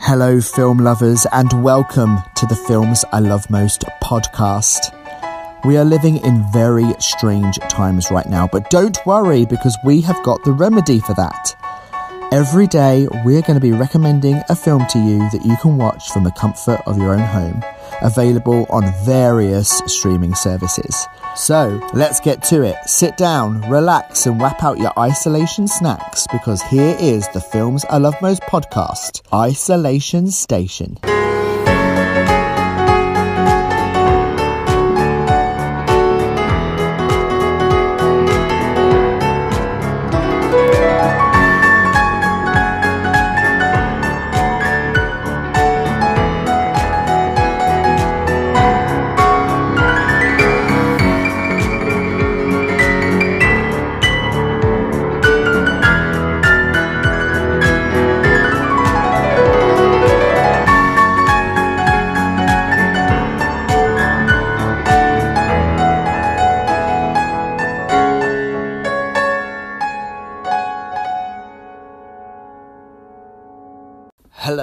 Hello, film lovers, and welcome to the Films I Love Most podcast. We are living in very strange times right now, but don't worry because we have got the remedy for that. Every day, we're going to be recommending a film to you that you can watch from the comfort of your own home, available on various streaming services. So, let's get to it. Sit down, relax, and wrap out your isolation snacks because here is the Films I Love Most podcast Isolation Station.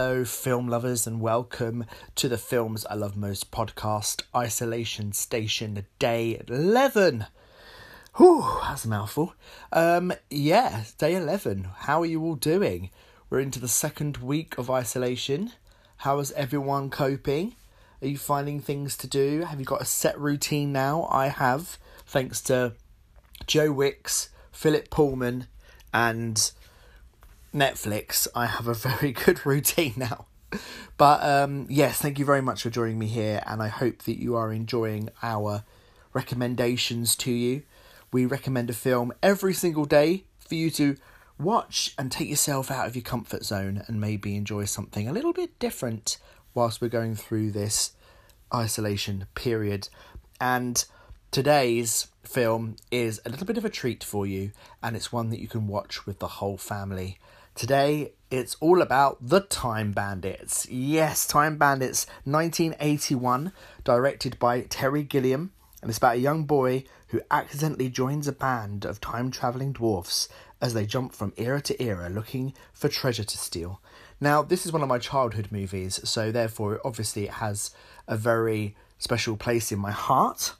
Hello, film lovers, and welcome to the Films I Love Most podcast, Isolation Station, day 11. Whew, that's a mouthful. Um, yeah, day 11. How are you all doing? We're into the second week of isolation. How is everyone coping? Are you finding things to do? Have you got a set routine now? I have, thanks to Joe Wicks, Philip Pullman, and Netflix, I have a very good routine now. But um, yes, thank you very much for joining me here, and I hope that you are enjoying our recommendations to you. We recommend a film every single day for you to watch and take yourself out of your comfort zone and maybe enjoy something a little bit different whilst we're going through this isolation period. And today's film is a little bit of a treat for you, and it's one that you can watch with the whole family. Today, it's all about The Time Bandits. Yes, Time Bandits 1981, directed by Terry Gilliam, and it's about a young boy who accidentally joins a band of time travelling dwarfs as they jump from era to era looking for treasure to steal. Now, this is one of my childhood movies, so therefore, obviously, it has a very special place in my heart.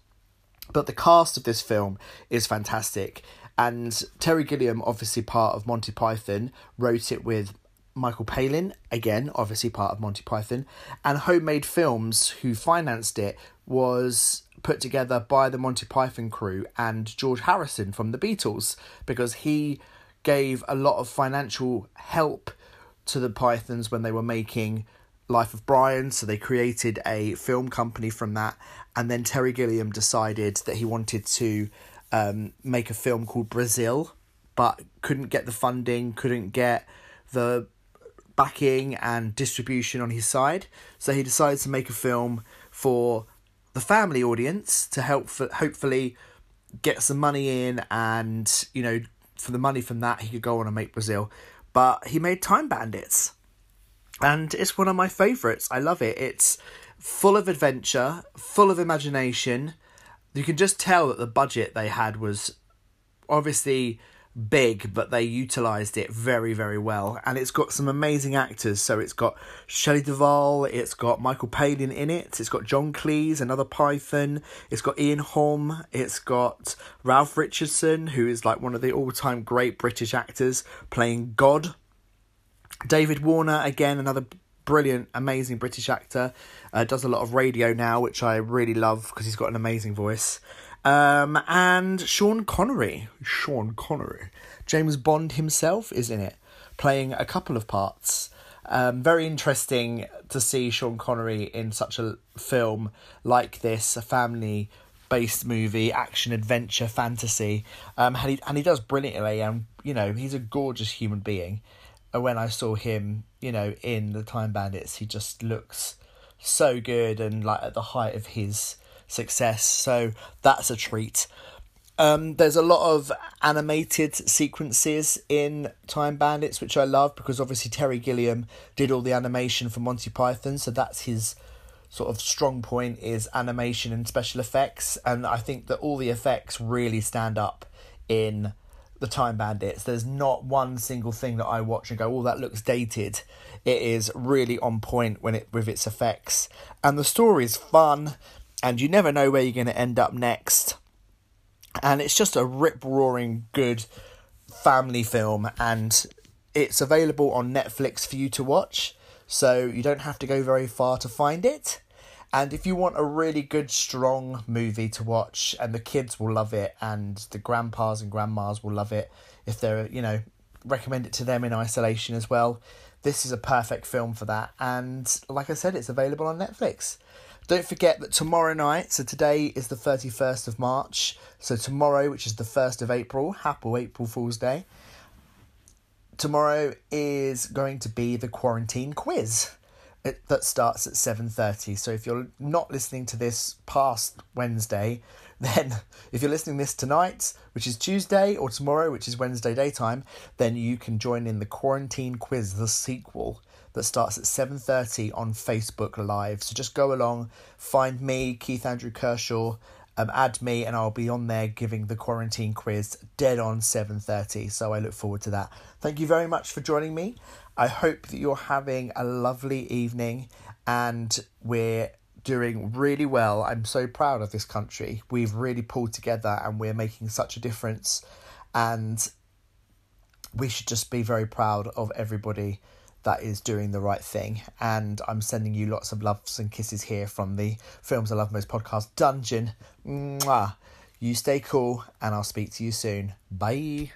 But the cast of this film is fantastic. And Terry Gilliam, obviously part of Monty Python, wrote it with Michael Palin, again, obviously part of Monty Python, and Homemade Films, who financed it, was put together by the Monty Python crew and George Harrison from the Beatles, because he gave a lot of financial help to the Pythons when they were making Life of Brian, so they created a film company from that, and then Terry Gilliam decided that he wanted to um, make a film called Brazil, but couldn't get the funding, couldn't get the backing and distribution on his side. So he decided to make a film for the family audience to help for, hopefully get some money in and you know for the money from that he could go on and make Brazil. But he made Time Bandits. And it's one of my favorites. I love it. It's full of adventure, full of imagination you can just tell that the budget they had was obviously big, but they utilized it very, very well. And it's got some amazing actors. So it's got Shelley Duvall, it's got Michael Palin in it, it's got John Cleese, another Python, it's got Ian Holm, it's got Ralph Richardson, who is like one of the all time great British actors, playing God. David Warner, again, another brilliant, amazing British actor. Uh, does a lot of radio now, which I really love because he's got an amazing voice. Um, and Sean Connery, Sean Connery, James Bond himself is in it, playing a couple of parts. Um, very interesting to see Sean Connery in such a film like this, a family based movie, action, adventure, fantasy. Um, and he and he does brilliantly, and you know he's a gorgeous human being. And when I saw him, you know, in the Time Bandits, he just looks so good and like at the height of his success. So that's a treat. Um, there's a lot of animated sequences in Time Bandits, which I love because obviously Terry Gilliam did all the animation for Monty Python, so that's his sort of strong point is animation and special effects, and I think that all the effects really stand up in the Time Bandits. There's not one single thing that I watch and go, "Oh, that looks dated." It is really on point when it with its effects, and the story is fun, and you never know where you're going to end up next. And it's just a rip roaring good family film, and it's available on Netflix for you to watch, so you don't have to go very far to find it. And if you want a really good, strong movie to watch, and the kids will love it, and the grandpas and grandmas will love it, if they're, you know, recommend it to them in isolation as well. This is a perfect film for that. And like I said, it's available on Netflix. Don't forget that tomorrow night, so today is the 31st of March, so tomorrow, which is the 1st of April, happy April Fool's Day, tomorrow is going to be the quarantine quiz it, that starts at 7.30 so if you're not listening to this past wednesday then if you're listening this tonight which is tuesday or tomorrow which is wednesday daytime then you can join in the quarantine quiz the sequel that starts at 7.30 on facebook live. So just go along find me keith andrew kershaw um, add me and I'll be on there giving the quarantine quiz dead on 7:30 so I look forward to that. Thank you very much for joining me. I hope that you're having a lovely evening and we're doing really well. I'm so proud of this country. We've really pulled together and we're making such a difference and we should just be very proud of everybody that is doing the right thing. And I'm sending you lots of loves and kisses here from the Films I Love Most podcast dungeon. Mwah. You stay cool, and I'll speak to you soon. Bye.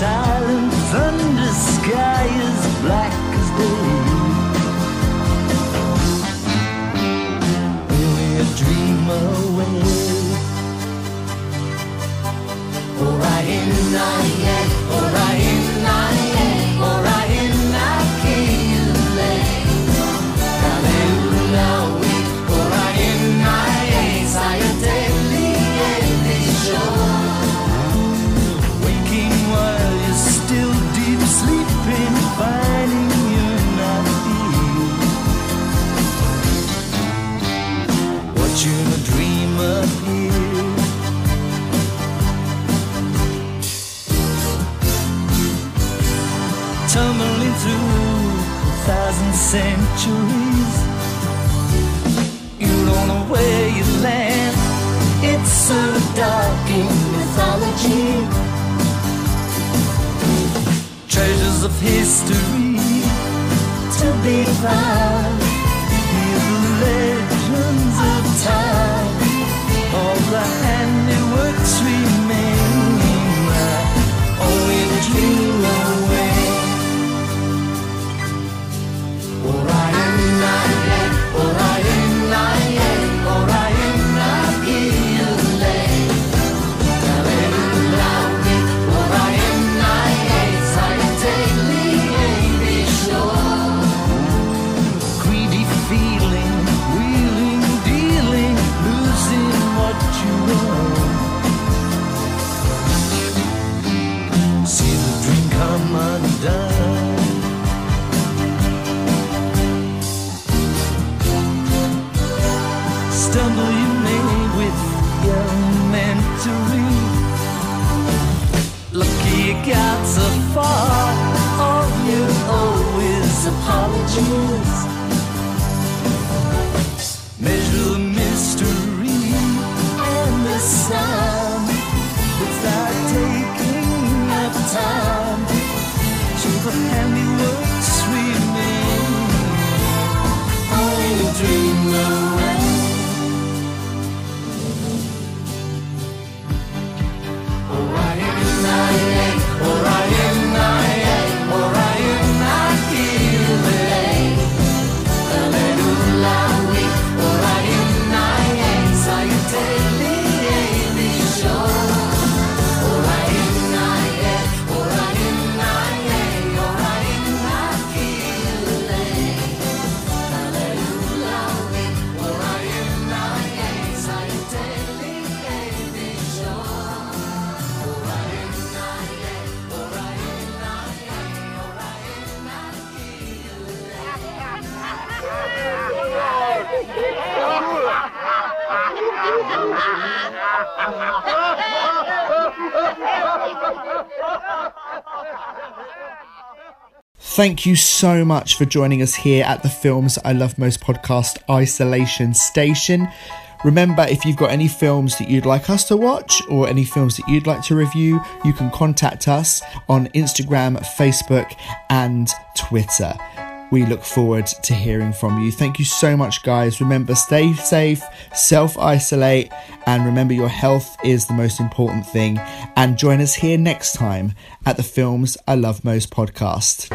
Silence. Centuries. You don't know where you land. It's so dark in mythology. Treasures of history to be found. Stumble you may with elementary. Lucky you got so far. All you owe is Thank you so much for joining us here at the Films I Love Most podcast Isolation Station. Remember, if you've got any films that you'd like us to watch or any films that you'd like to review, you can contact us on Instagram, Facebook, and Twitter. We look forward to hearing from you. Thank you so much, guys. Remember, stay safe, self isolate, and remember your health is the most important thing. And join us here next time at the Films I Love Most podcast.